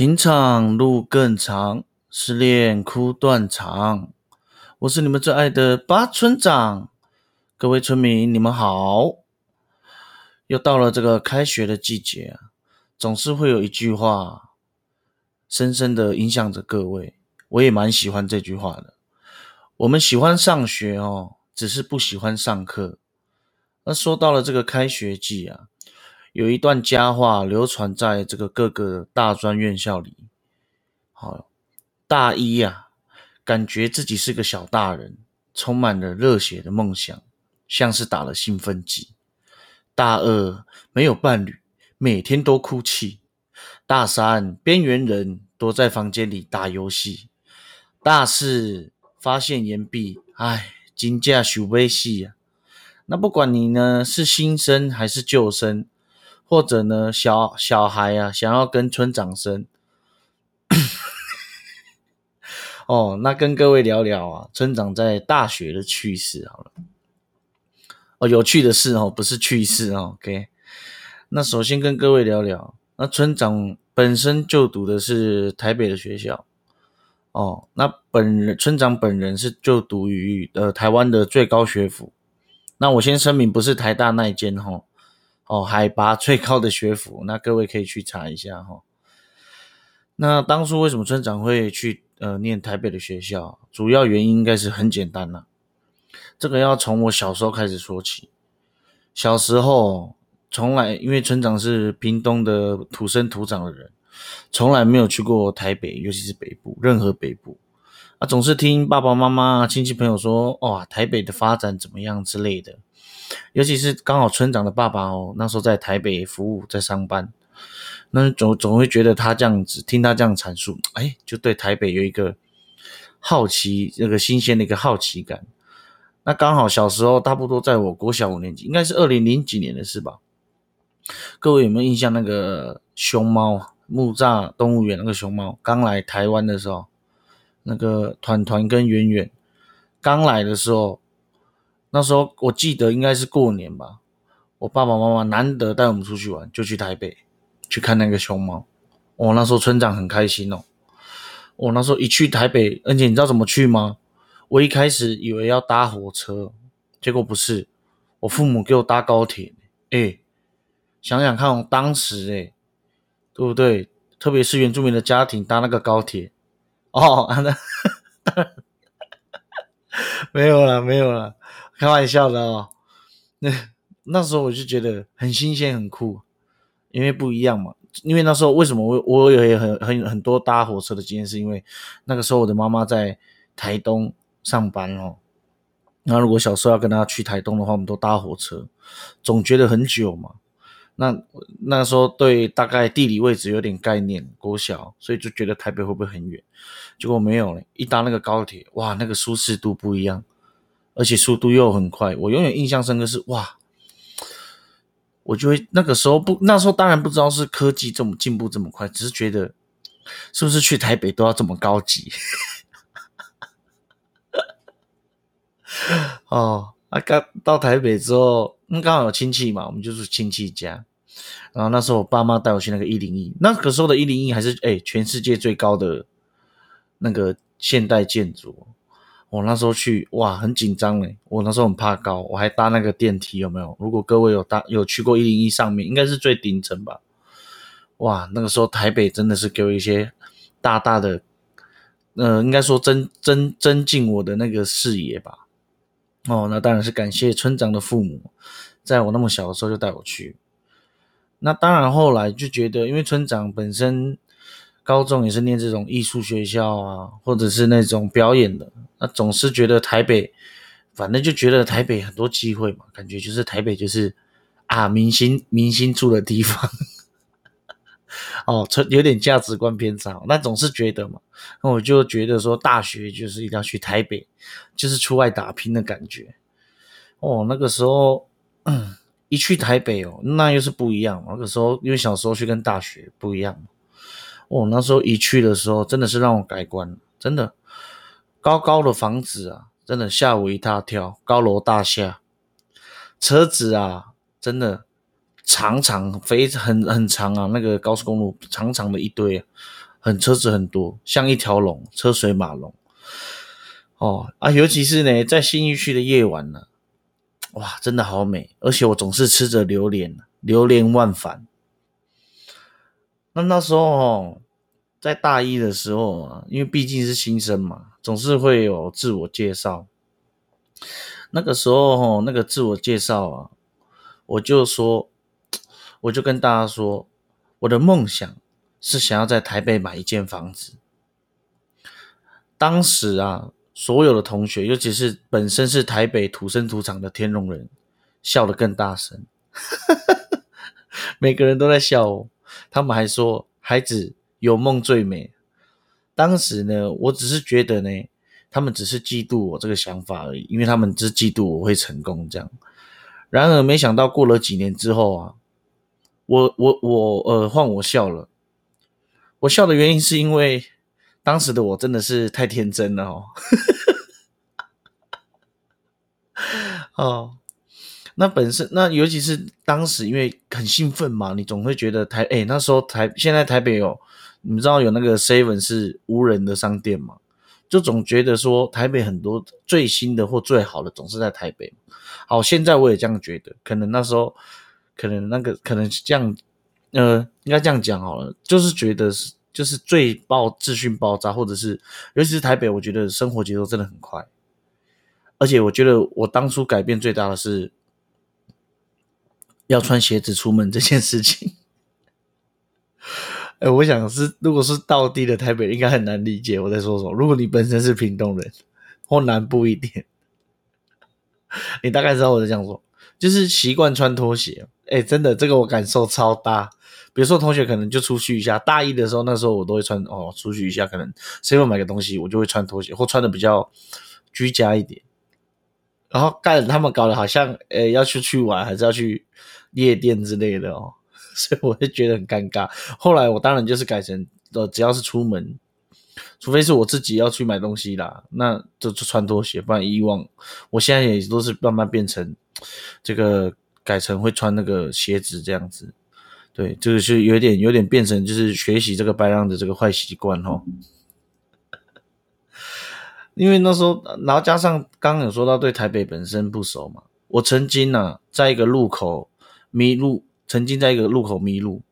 情场路更长，失恋哭断肠。我是你们最爱的八村长，各位村民，你们好！又到了这个开学的季节啊，总是会有一句话深深的影响着各位。我也蛮喜欢这句话的。我们喜欢上学哦，只是不喜欢上课。那说到了这个开学季啊。有一段佳话流传在这个各个大专院校里。好，大一呀，感觉自己是个小大人，充满了热血的梦想，像是打了兴奋剂。大二没有伴侣，每天都哭泣。大三边缘人躲在房间里打游戏。大四发现岩壁，唉，金价许微细呀。那不管你呢是新生还是旧生。或者呢，小小孩啊，想要跟村长生，哦，那跟各位聊聊啊，村长在大学的趣事好了。哦，有趣的事哦，不是趣事哦。OK，那首先跟各位聊聊，那村长本身就读的是台北的学校，哦，那本人村长本人是就读于呃台湾的最高学府。那我先声明，不是台大那一间哈。哦，哦海拔最高的学府，那各位可以去查一下哈。那当初为什么村长会去呃念台北的学校？主要原因应该是很简单呐。这个要从我小时候开始说起。小时候从来因为村长是屏东的土生土长的人，从来没有去过台北，尤其是北部，任何北部啊，总是听爸爸妈妈、亲戚朋友说，哇，台北的发展怎么样之类的。尤其是刚好村长的爸爸哦，那时候在台北服务，在上班，那总总会觉得他这样子，听他这样阐述，哎，就对台北有一个好奇，那个新鲜的一个好奇感。那刚好小时候，差不多在我国小五年级，应该是二零零几年的事吧？各位有没有印象？那个熊猫木栅动物园那个熊猫刚来台湾的时候，那个团团跟圆圆刚来的时候。那时候我记得应该是过年吧，我爸爸妈妈难得带我们出去玩，就去台北去看那个熊猫。我那时候村长很开心哦。我那时候一去台北，而且你知道怎么去吗？我一开始以为要搭火车，结果不是，我父母给我搭高铁。哎，想想看，当时哎，对不对？特别是原住民的家庭搭那个高铁，哦，那 没有了，没有了。开玩笑的哦，那那时候我就觉得很新鲜很酷，因为不一样嘛。因为那时候为什么我我也很很很多搭火车的经验，是因为那个时候我的妈妈在台东上班哦。那如果小时候要跟她去台东的话，我们都搭火车，总觉得很久嘛。那那时候对大概地理位置有点概念，国小，所以就觉得台北会不会很远？结果没有嘞，一搭那个高铁，哇，那个舒适度不一样。而且速度又很快，我永远印象深刻是哇，我就会那个时候不，那时候当然不知道是科技这么进步这么快，只是觉得是不是去台北都要这么高级？哦，啊，刚到台北之后，嗯，刚好有亲戚嘛，我们就住亲戚家，然后那时候我爸妈带我去那个一零一，那个时候的一零一还是哎全世界最高的那个现代建筑。我那时候去哇，很紧张嘞！我那时候很怕高，我还搭那个电梯，有没有？如果各位有搭有去过一零一上面，应该是最顶层吧？哇，那个时候台北真的是给我一些大大的，呃，应该说增增增进我的那个视野吧。哦，那当然是感谢村长的父母，在我那么小的时候就带我去。那当然后来就觉得，因为村长本身。高中也是念这种艺术学校啊，或者是那种表演的，那总是觉得台北，反正就觉得台北很多机会嘛，感觉就是台北就是啊明星明星住的地方，哦，这有点价值观偏差，那总是觉得嘛，那我就觉得说大学就是一定要去台北，就是出外打拼的感觉，哦，那个时候一去台北哦，那又是不一样，那个时候因为小时候去跟大学不一样。哦，那时候一去的时候，真的是让我改观，真的，高高的房子啊，真的吓我一大跳，高楼大厦，车子啊，真的长长非很很长啊，那个高速公路长长的一堆，很车子很多，像一条龙，车水马龙。哦啊，尤其是呢，在新义区的夜晚呢，哇，真的好美，而且我总是吃着榴莲，流连忘返。那那时候哦，在大一的时候啊，因为毕竟是新生嘛，总是会有自我介绍。那个时候哦，那个自我介绍啊，我就说，我就跟大家说，我的梦想是想要在台北买一间房子。当时啊。所有的同学，尤其是本身是台北土生土长的天龙人，笑得更大声。每个人都在笑哦。他们还说：“孩子有梦最美。”当时呢，我只是觉得呢，他们只是嫉妒我这个想法而已，因为他们只嫉妒我会成功这样。然而，没想到过了几年之后啊，我我我呃，换我笑了。我笑的原因是因为。当时的我真的是太天真了哦，哦，那本身那尤其是当时因为很兴奋嘛，你总会觉得台哎那时候台现在台北有你们知道有那个 seven 是无人的商店嘛，就总觉得说台北很多最新的或最好的总是在台北。好，现在我也这样觉得，可能那时候可能那个可能这样呃应该这样讲好了，就是觉得是。就是最爆资讯爆炸，或者是尤其是台北，我觉得生活节奏真的很快。而且我觉得我当初改变最大的是要穿鞋子出门这件事情。哎，我想是如果是到地的台北，应该很难理解我在说什么。如果你本身是屏东人或南部一点，你大概知道我在讲什么，就是习惯穿拖鞋。哎，真的，这个我感受超大。比如说，同学可能就出去一下。大一的时候，那时候我都会穿哦，出去一下，可能随便买个东西，我就会穿拖鞋，或穿的比较居家一点。然后干他们搞得好像，诶要去去玩，还是要去夜店之类的哦，所以我就觉得很尴尬。后来我当然就是改成，呃，只要是出门，除非是我自己要去买东西啦，那就就穿拖鞋。不然以往，我现在也都是慢慢变成这个改成会穿那个鞋子这样子。对，这个是有点有点变成就是学习这个白浪的这个坏习惯哦，因为那时候，然后加上刚刚有说到对台北本身不熟嘛，我曾经呢在一个路口迷路，曾经在一个路口迷路，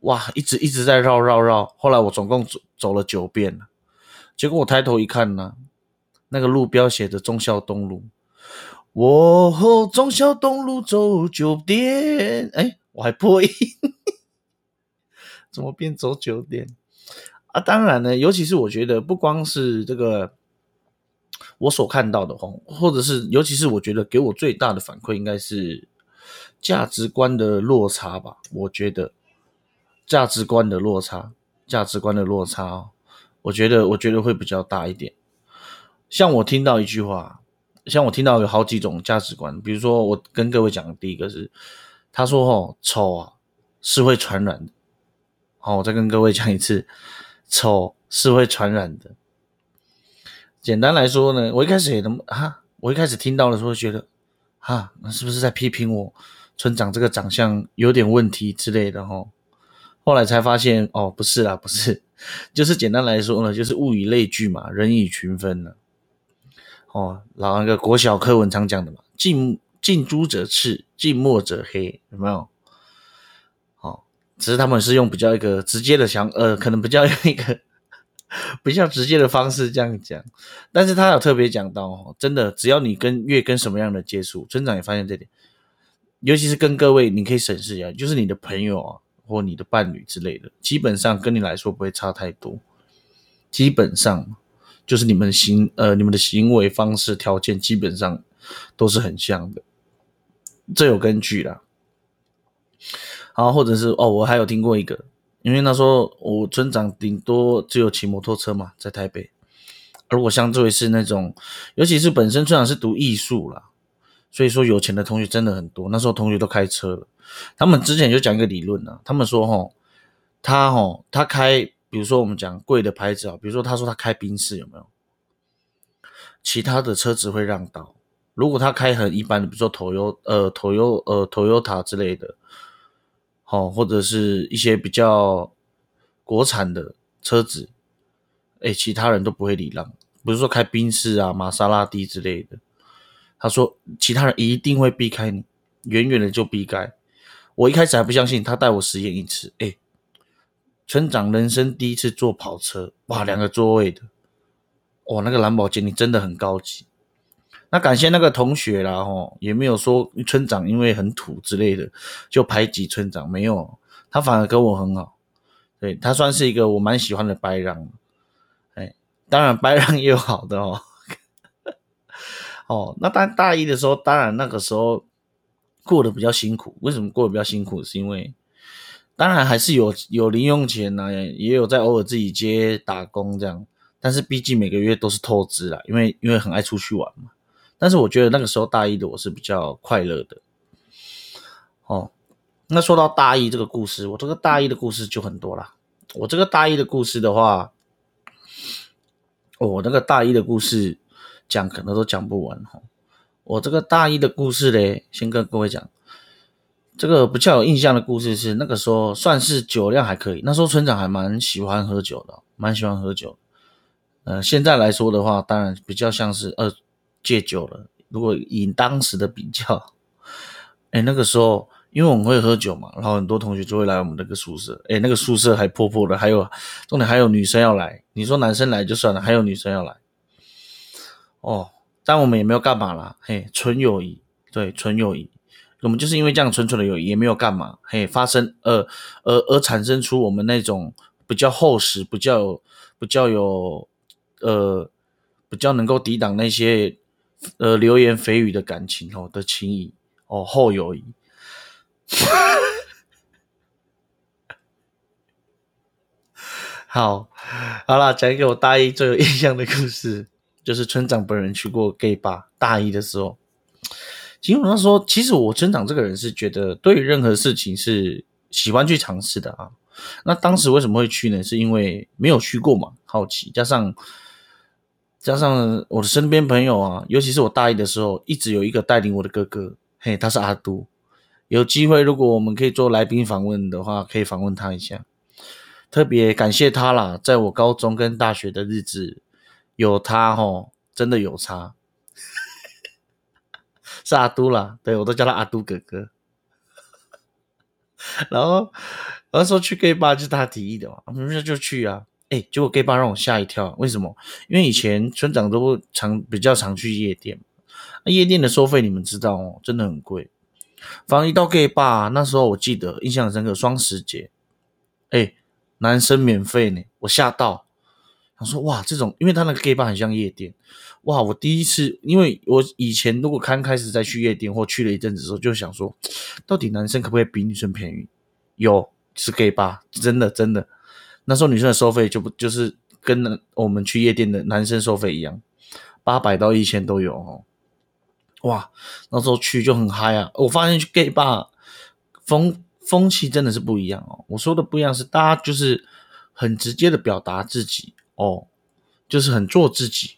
哇，一直一直在绕绕绕，后来我总共走走了九遍了，结果我抬头一看呢，那个路标写着忠孝东路，我忠孝东路走九遍，哎。我还破音，怎么变走九点？啊？当然呢，尤其是我觉得，不光是这个我所看到的吼，或者是尤其是我觉得给我最大的反馈，应该是价值观的落差吧。我觉得价值观的落差，价值观的落差哦，我觉得我觉得会比较大一点。像我听到一句话，像我听到有好几种价值观，比如说我跟各位讲的第一个是。他说：“哦，丑啊是会传染的。好，我再跟各位讲一次，丑是会传染的。简单来说呢，我一开始也能哈，我一开始听到的时候觉得，哈，那是不是在批评我村长这个长相有点问题之类的？哈，后来才发现，哦，不是啦，不是，就是简单来说呢，就是物以类聚嘛，人以群分呢。哦，老那个国小课文常讲的嘛，近。”近朱者赤，近墨者黑，有没有？哦，只是他们是用比较一个直接的想，呃，可能比较一个 比较直接的方式这样讲。但是他有特别讲到，哦，真的，只要你跟越跟什么样的接触，村长也发现这点，尤其是跟各位，你可以审视一下，就是你的朋友啊，或你的伴侣之类的，基本上跟你来说不会差太多，基本上就是你们行，呃，你们的行为方式条件基本上都是很像的。这有根据啦，好，或者是哦，我还有听过一个，因为那时候我村长顶多只有骑摩托车嘛，在台北，而我相对是那种，尤其是本身村长是读艺术啦，所以说有钱的同学真的很多。那时候同学都开车了，他们之前就讲一个理论呢，他们说吼，他吼他开，比如说我们讲贵的牌子啊，比如说他说他开宾士有没有？其他的车子会让道。如果他开很一般的，比如说头优呃头优呃头优塔之类的，好，或者是一些比较国产的车子，哎，其他人都不会礼让，不是说开宾士啊、玛莎拉蒂之类的。他说其他人一定会避开你，远远的就避开。我一开始还不相信，他带我实验一次，哎，村长人生第一次坐跑车，哇，两个座位的，哇，那个兰博基尼真的很高级。那感谢那个同学啦，吼，也没有说村长因为很土之类的就排挤村长，没有，他反而跟我很好。对他算是一个我蛮喜欢的白狼，哎，当然白狼也有好的哦，哦，那当大一的时候，当然那个时候过得比较辛苦。为什么过得比较辛苦？是因为当然还是有有零用钱呐，也有在偶尔自己接打工这样，但是毕竟每个月都是透支啦，因为因为很爱出去玩嘛。但是我觉得那个时候大一的我是比较快乐的，哦。那说到大一这个故事，我这个大一的故事就很多啦。我这个大一的故事的话，我那个大一的故事讲可能都讲不完哈。我这个大一的故事嘞，先跟各位讲，这个比较有印象的故事是那个时候算是酒量还可以，那时候村长还蛮喜欢喝酒的，蛮喜欢喝酒。呃，现在来说的话，当然比较像是呃戒酒了。如果以当时的比较，哎，那个时候。因为我们会喝酒嘛，然后很多同学就会来我们那个宿舍，诶那个宿舍还破破的，还有重点还有女生要来。你说男生来就算了，还有女生要来，哦，但我们也没有干嘛啦，嘿，纯友谊，对，纯友谊，我们就是因为这样纯纯的友谊，也没有干嘛，嘿，发生呃而而产生出我们那种比较厚实、比较有比较有呃比较能够抵挡那些呃流言蜚语的感情哦的情谊哦厚友谊。好，好了，讲一个我大一最有印象的故事，就是村长本人去过 gay 吧。大一的时候，基本上说，其实我村长这个人是觉得对于任何事情是喜欢去尝试的啊。那当时为什么会去呢？是因为没有去过嘛，好奇，加上加上我的身边朋友啊，尤其是我大一的时候，一直有一个带领我的哥哥，嘿，他是阿都。有机会，如果我们可以做来宾访问的话，可以访问他一下。特别感谢他啦，在我高中跟大学的日子，有他哦，真的有差。是阿都啦，对我都叫他阿都哥哥。然后那时候去 gay bar 就是他提议的嘛，我们就去啊。哎，结果 gay bar 让我吓一跳，为什么？因为以前村长都常比较常去夜店，夜店的收费你们知道哦，真的很贵。反正一到 gay bar，那时候我记得印象深刻，双十节，哎，男生免费呢，我吓到，想说哇，这种，因为他那个 gay bar 很像夜店，哇，我第一次，因为我以前如果刚开始在去夜店或去了一阵子的时候，就想说，到底男生可不可以比女生便宜？有，是 gay bar，真的真的，那时候女生的收费就不就是跟我们去夜店的男生收费一样，八百到一千都有哦。哇，那时候去就很嗨啊！我发现去 gay bar 风风气真的是不一样哦。我说的不一样是大家就是很直接的表达自己哦，就是很做自己。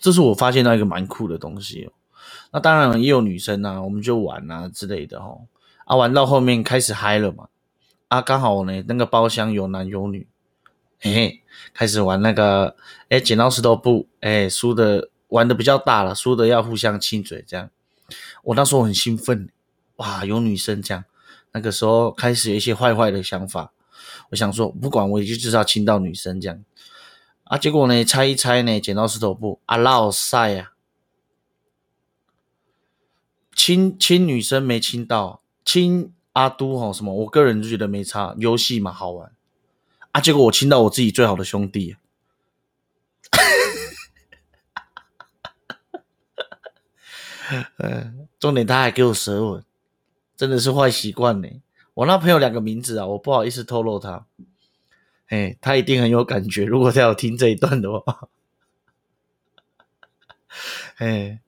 这是我发现到一个蛮酷的东西。那当然也有女生啊，我们就玩啊之类的哦。啊，玩到后面开始嗨了嘛。啊，刚好呢那个包厢有男有女，嘿嘿，开始玩那个哎剪刀石头布，哎输的。玩的比较大了，输的要互相亲嘴，这样。我那时候很兴奋，哇，有女生这样。那个时候开始有一些坏坏的想法，我想说不管我就至少亲到女生这样。啊，结果呢，猜一猜呢，剪刀石头布，啊，老晒呀，亲亲女生没亲到，亲阿都哈什么，我个人就觉得没差，游戏嘛好玩。啊，结果我亲到我自己最好的兄弟。嗯，重点他还给我舌吻，真的是坏习惯呢。我那朋友两个名字啊，我不好意思透露他。哎，他一定很有感觉，如果他有听这一段的话。哎，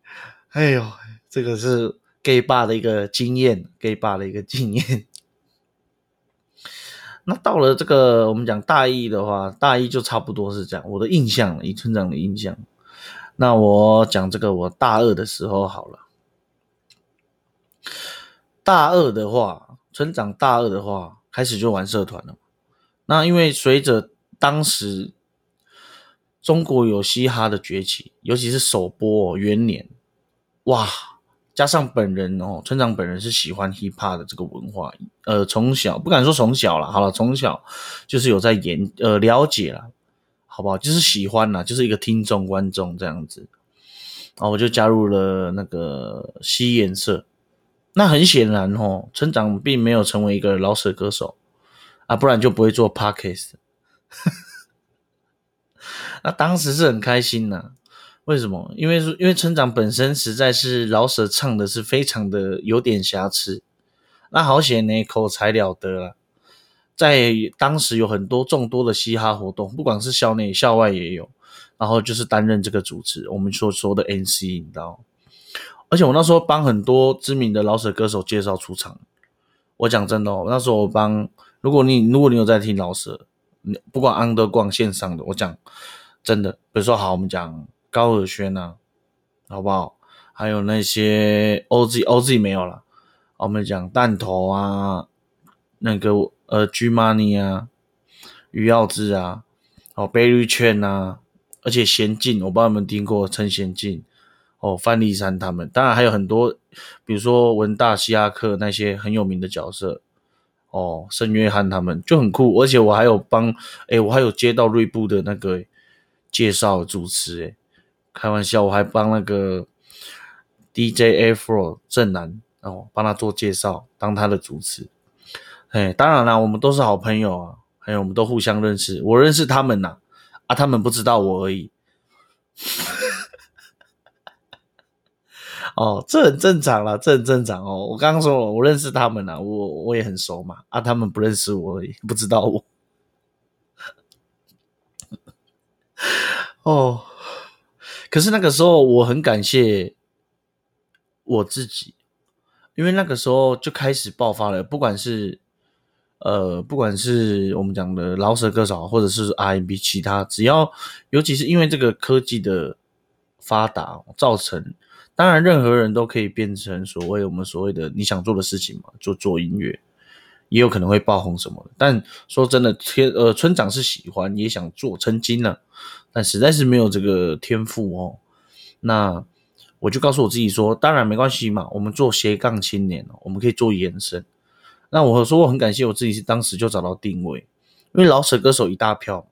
哎呦，这个是 gay 爸的一个经验，gay 爸的一个经验。那到了这个我们讲大一的话，大一就差不多是这样。我的印象，以村长的印象。那我讲这个，我大二的时候好了。大二的话，村长大二的话，开始就玩社团了。那因为随着当时中国有嘻哈的崛起，尤其是首播元年，哇！加上本人哦，村长本人是喜欢 hip hop 的这个文化，呃，从小不敢说从小了，好了，从小就是有在研呃了解了，好不好？就是喜欢啦，就是一个听众观众这样子，然后我就加入了那个西颜色。那很显然哦，村长并没有成为一个老舍歌手啊，不然就不会做 podcast。那当时是很开心呐。为什么？因为，因为村长本身实在是老舍唱的是非常的有点瑕疵，那好险呢，口才了得了，在当时有很多众多的嘻哈活动，不管是校内校外也有，然后就是担任这个主持，我们所说的 NC，你知道？而且我那时候帮很多知名的老舍歌手介绍出场，我讲真的哦，那时候我帮，如果你如果你有在听老舍，你不管安德光线上的，我讲真的，比如说好，我们讲。高尔轩呐，好不好？还有那些 OZ，OZ 没有了。我们讲弹头啊，那个呃，G Money 啊，余耀志啊，哦，Berry 圈呐，而且娴静，我不知道你们听过陈娴静，哦，范立山他们，当然还有很多，比如说文大西亚克那些很有名的角色，哦，圣约翰他们就很酷，而且我还有帮，哎，我还有接到锐步的那个介绍主持，哎。开玩笑，我还帮那个 DJ Afro 正南哦，帮他做介绍，当他的主持。哎，当然啦，我们都是好朋友啊，还有我们都互相认识，我认识他们呐，啊，他们不知道我而已。哦，这很正常啦，这很正常哦。我刚刚说了，我认识他们呐，我我也很熟嘛，啊，他们不认识我而已，不知道我。哦。可是那个时候，我很感谢我自己，因为那个时候就开始爆发了。不管是呃，不管是我们讲的老舍歌手，或者是 R&B 其他，只要尤其是因为这个科技的发达，造成当然任何人都可以变成所谓我们所谓的你想做的事情嘛，就做音乐，也有可能会爆红什么的。但说真的，天呃，村长是喜欢也想做，曾经呢。但实在是没有这个天赋哦，那我就告诉我自己说，当然没关系嘛，我们做斜杠青年哦，我们可以做延伸。那我说我很感谢我自己是当时就找到定位，因为老舍歌手一大票，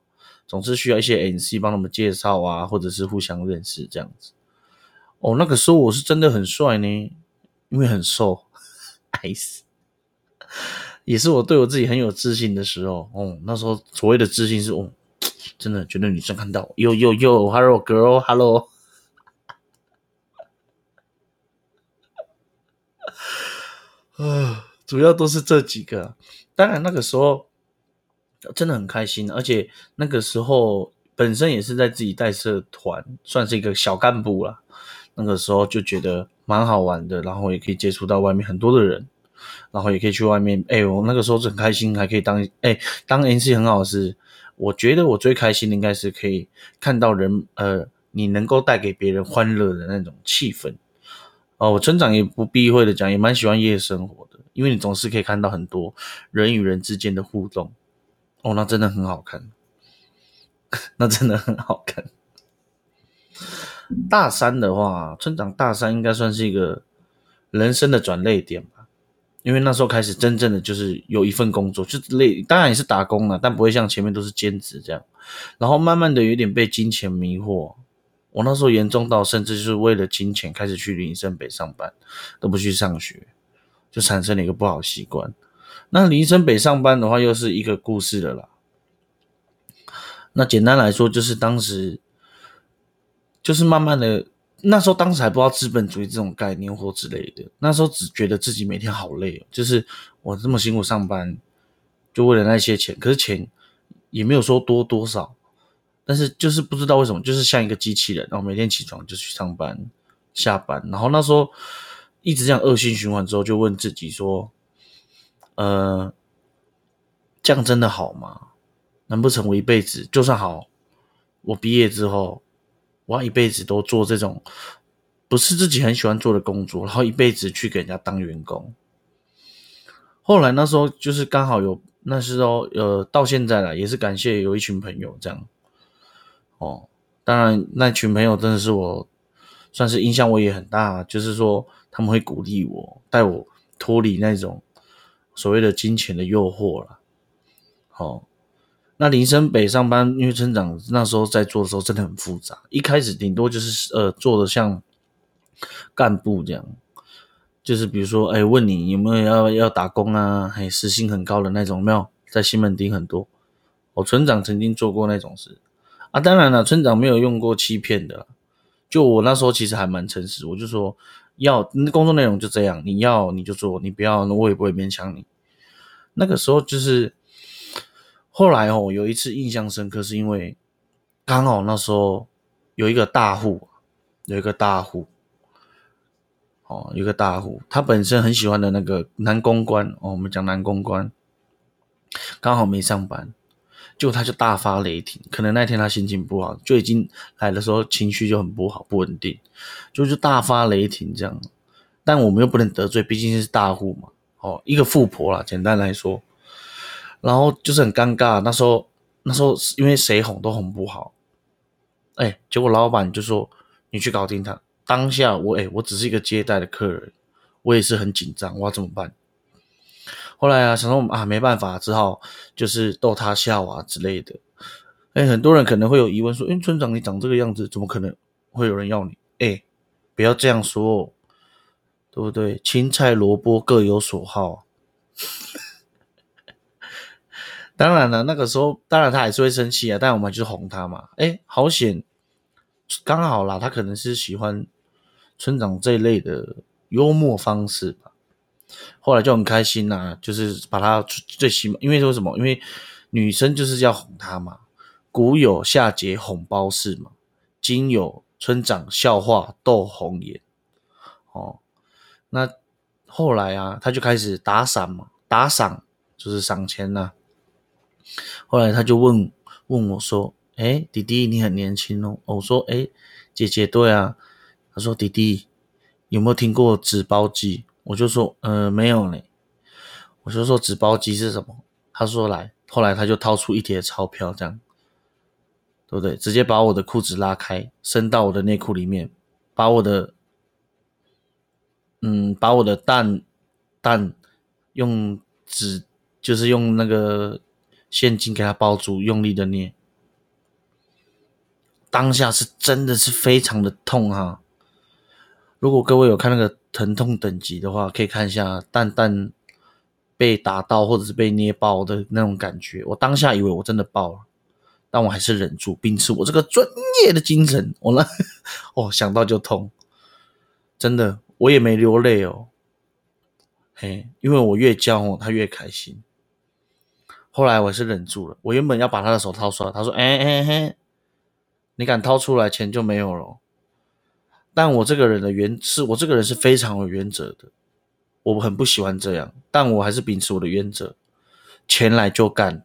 总是需要一些 NC 帮他们介绍啊，或者是互相认识这样子。哦，那个时候我是真的很帅呢，因为很瘦，爱死，也是我对我自己很有自信的时候。哦，那时候所谓的自信是哦。真的觉得女生看到哟哟哟，Hello girl，Hello，啊，主要都是这几个。当然那个时候真的很开心，而且那个时候本身也是在自己带社团，算是一个小干部了。那个时候就觉得蛮好玩的，然后也可以接触到外面很多的人，然后也可以去外面。哎，我那个时候很开心，还可以当哎当 MC 很好是。我觉得我最开心的应该是可以看到人，呃，你能够带给别人欢乐的那种气氛。哦，我村长也不避讳的讲，也蛮喜欢夜生活的，因为你总是可以看到很多人与人之间的互动。哦，那真的很好看，那真的很好看。大三的话，村长大三应该算是一个人生的转捩点吧。因为那时候开始，真正的就是有一份工作，就是累，当然也是打工了，但不会像前面都是兼职这样。然后慢慢的有点被金钱迷惑，我那时候严重到甚至就是为了金钱开始去林森北上班，都不去上学，就产生了一个不好习惯。那林森北上班的话，又是一个故事了啦。那简单来说，就是当时就是慢慢的。那时候当时还不知道资本主义这种概念或之类的，那时候只觉得自己每天好累哦，就是我这么辛苦上班，就为了那些钱，可是钱也没有说多多少，但是就是不知道为什么，就是像一个机器人，然后每天起床就去上班、下班，然后那时候一直这样恶性循环之后，就问自己说，呃，这样真的好吗？难不成我一辈子就算好，我毕业之后？我要一辈子都做这种不是自己很喜欢做的工作，然后一辈子去给人家当员工。后来那时候就是刚好有那时候呃，到现在了，也是感谢有一群朋友这样。哦，当然那群朋友真的是我算是影响我也很大，就是说他们会鼓励我，带我脱离那种所谓的金钱的诱惑了。好，那林森北上班，因为村长那时候在做的时候真的很复杂，一开始顶多就是呃做的像干部这样。就是比如说，哎，问你有没有要要打工啊？嘿，时薪很高的那种，没有在西门町很多。我村长曾经做过那种事啊，当然了，村长没有用过欺骗的。就我那时候其实还蛮诚实，我就说要工作内容就这样，你要你就做，你不要我也不会勉强你。那个时候就是后来哦，有一次印象深刻，是因为刚好那时候有一个大户，有一个大户。哦，有个大户，他本身很喜欢的那个男公关哦，我们讲男公关，刚好没上班，就他就大发雷霆，可能那天他心情不好，就已经来的时候情绪就很不好，不稳定，就是大发雷霆这样。但我们又不能得罪，毕竟是大户嘛，哦，一个富婆啦，简单来说，然后就是很尴尬。那时候那时候因为谁哄都哄不好，哎，结果老板就说你去搞定他。当下我哎，我只是一个接待的客人，我也是很紧张，我要怎么办？后来啊，想说啊，没办法，只好就是逗他笑啊之类的。哎，很多人可能会有疑问说，哎，村长你长这个样子，怎么可能会有人要你？哎，不要这样说，对不对？青菜萝卜各有所好。当然了，那个时候当然他还是会生气啊，但我们就是哄他嘛。哎，好险，刚好啦，他可能是喜欢。村长这一类的幽默方式吧，后来就很开心呐，就是把他最起码，因为说什么？因为女生就是要哄他嘛。古有夏桀哄包氏嘛，今有村长笑话逗红颜。哦，那后来啊，他就开始打赏嘛，打赏就是赏钱呐。后来他就问问我说：“哎，弟弟你很年轻哦。”我说：“哎，姐姐对啊。”他说：“弟弟，有没有听过纸包机？”我就说：“呃，没有呢。”我就说：“纸包机是什么？”他说：“来。”后来他就掏出一叠钞票，这样，对不对？直接把我的裤子拉开，伸到我的内裤里面，把我的，嗯，把我的蛋蛋用纸，就是用那个现金给他包住，用力的捏。当下是真的是非常的痛哈。如果各位有看那个疼痛等级的话，可以看一下蛋蛋被打到或者是被捏爆的那种感觉。我当下以为我真的爆了，但我还是忍住，秉持我这个专业的精神。我那，哦，想到就痛，真的，我也没流泪哦。嘿，因为我越叫哦，他越开心。后来我是忍住了，我原本要把他的手掏出来，他说：“哎哎哎，你敢掏出来，钱就没有了。”但我这个人的原是我这个人是非常有原则的，我很不喜欢这样，但我还是秉持我的原则，钱来就干，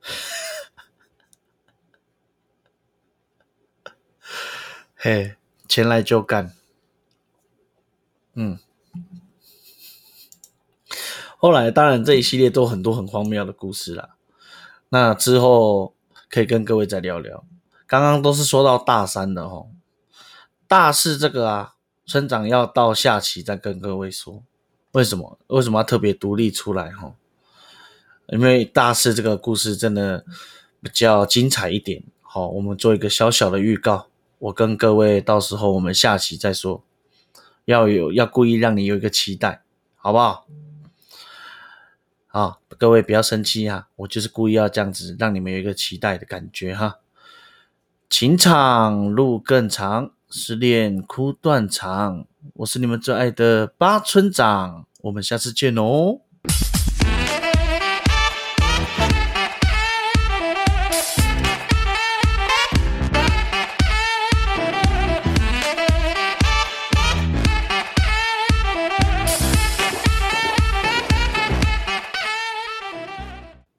嘿，钱来就干，嗯，后来当然这一系列都很多很荒谬的故事啦，那之后可以跟各位再聊聊，刚刚都是说到大三的吼。大事这个啊，村长要到下期再跟各位说，为什么？为什么要特别独立出来哈？因为大事这个故事真的比较精彩一点。好，我们做一个小小的预告，我跟各位到时候我们下期再说，要有要故意让你有一个期待，好不好？啊，各位不要生气啊，我就是故意要这样子让你们有一个期待的感觉哈。情场路更长。失恋哭断肠，我是你们最爱的八村长，我们下次见哦。